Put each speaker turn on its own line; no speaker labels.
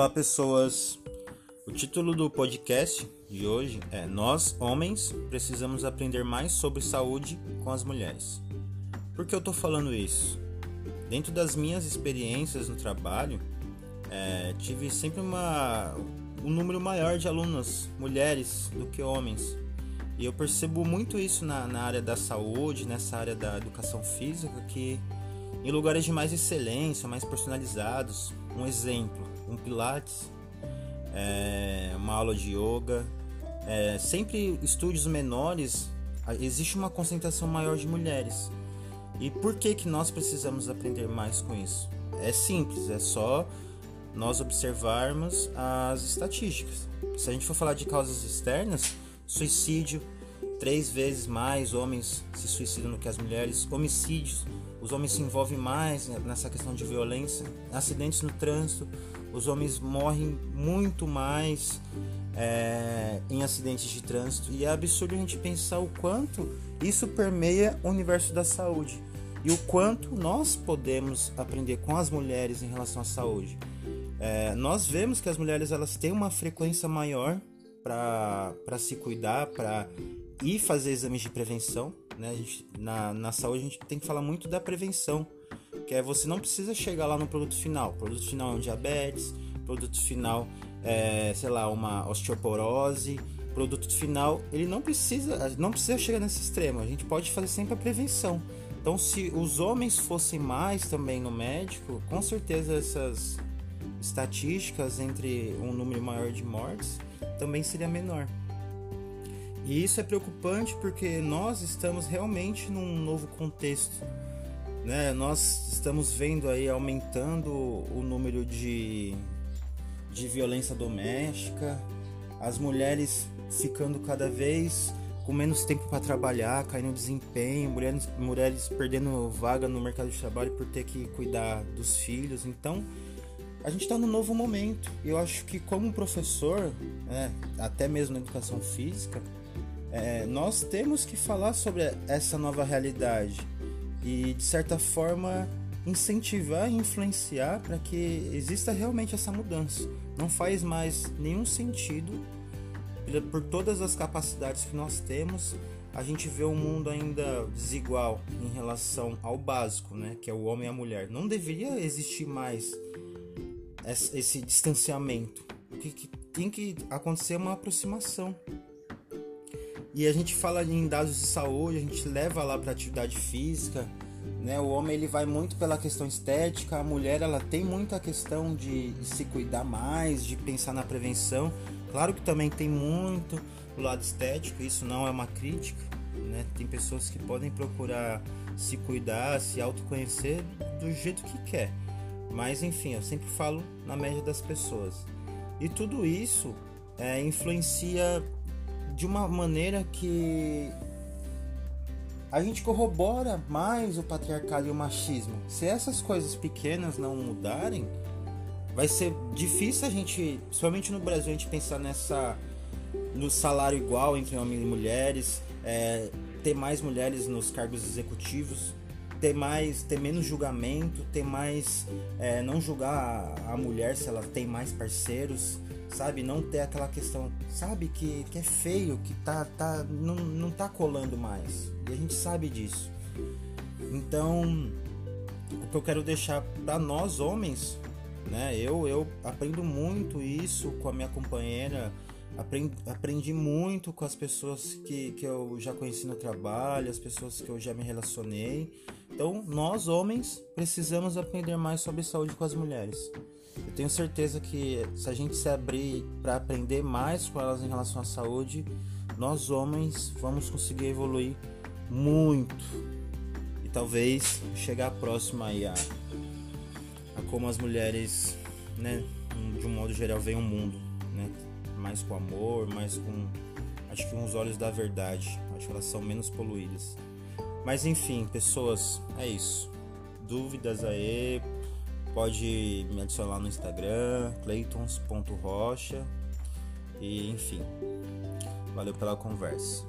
Olá, pessoas. O título do podcast de hoje é Nós, homens, precisamos aprender mais sobre saúde com as mulheres. Por que eu tô falando isso? Dentro das minhas experiências no trabalho, é, tive sempre uma, um número maior de alunas mulheres do que homens. E eu percebo muito isso na, na área da saúde, nessa área da educação física, que em lugares de mais excelência, mais personalizados, um exemplo, um pilates, é, uma aula de yoga, é, sempre estúdios menores, existe uma concentração maior de mulheres. E por que que nós precisamos aprender mais com isso? É simples, é só nós observarmos as estatísticas. Se a gente for falar de causas externas, suicídio, três vezes mais homens se suicidam do que as mulheres, homicídios, os homens se envolvem mais nessa questão de violência, acidentes no trânsito, os homens morrem muito mais é, em acidentes de trânsito. E é absurdo a gente pensar o quanto isso permeia o universo da saúde. E o quanto nós podemos aprender com as mulheres em relação à saúde. É, nós vemos que as mulheres elas têm uma frequência maior para se cuidar, para ir fazer exames de prevenção. Né? Gente, na, na saúde a gente tem que falar muito da prevenção, que é você não precisa chegar lá no produto final. O produto final é um diabetes, produto final é, sei lá, uma osteoporose. Produto final, ele não precisa, não precisa chegar nesse extremo. A gente pode fazer sempre a prevenção. Então, se os homens fossem mais também no médico, com certeza essas estatísticas entre um número maior de mortes também seria menor. E isso é preocupante porque nós estamos realmente num novo contexto. Né? Nós estamos vendo aí aumentando o número de, de violência doméstica, as mulheres ficando cada vez com menos tempo para trabalhar, caindo desempenho, mulheres, mulheres perdendo vaga no mercado de trabalho por ter que cuidar dos filhos. Então, a gente está num novo momento. Eu acho que como professor, né, até mesmo na educação física, é, nós temos que falar sobre essa nova realidade e de certa forma incentivar e influenciar para que exista realmente essa mudança. Não faz mais nenhum sentido por todas as capacidades que nós temos, a gente vê um mundo ainda desigual em relação ao básico, né, que é o homem e a mulher. Não deveria existir mais esse distanciamento. Tem que acontecer uma aproximação. E a gente fala em dados de saúde, a gente leva lá para atividade física, né? O homem ele vai muito pela questão estética, a mulher ela tem muita questão de, se cuidar mais, de pensar na prevenção. Claro que também tem muito o lado estético, isso não é uma crítica, né? Tem pessoas que podem procurar se cuidar, se autoconhecer do jeito que quer. Mas enfim, eu sempre falo na média das pessoas. E tudo isso é, influencia de uma maneira que a gente corrobora mais o patriarcado e o machismo. Se essas coisas pequenas não mudarem, vai ser difícil a gente, principalmente no Brasil, a gente pensar nessa no salário igual entre homens e mulheres, é, ter mais mulheres nos cargos executivos, ter mais, ter menos julgamento, ter mais, é, não julgar a mulher se ela tem mais parceiros sabe? Não ter aquela questão, sabe, que, que é feio, que tá, tá, não, não tá colando mais. E a gente sabe disso. Então, o que eu quero deixar para nós homens, né? Eu, eu aprendo muito isso com a minha companheira, aprendi, aprendi muito com as pessoas que, que eu já conheci no trabalho, as pessoas que eu já me relacionei. Então, nós homens precisamos aprender mais sobre saúde com as mulheres. Eu tenho certeza que se a gente se abrir para aprender mais com elas em relação à saúde, nós homens vamos conseguir evoluir muito e talvez chegar próximo aí a, a como as mulheres, né, de um modo geral, veem o mundo, né, mais com amor, mais com, acho que com os olhos da verdade, acho que elas são menos poluídas. Mas enfim, pessoas, é isso. Dúvidas aí, Pode me adicionar no Instagram, claytons.rocha. E enfim, valeu pela conversa.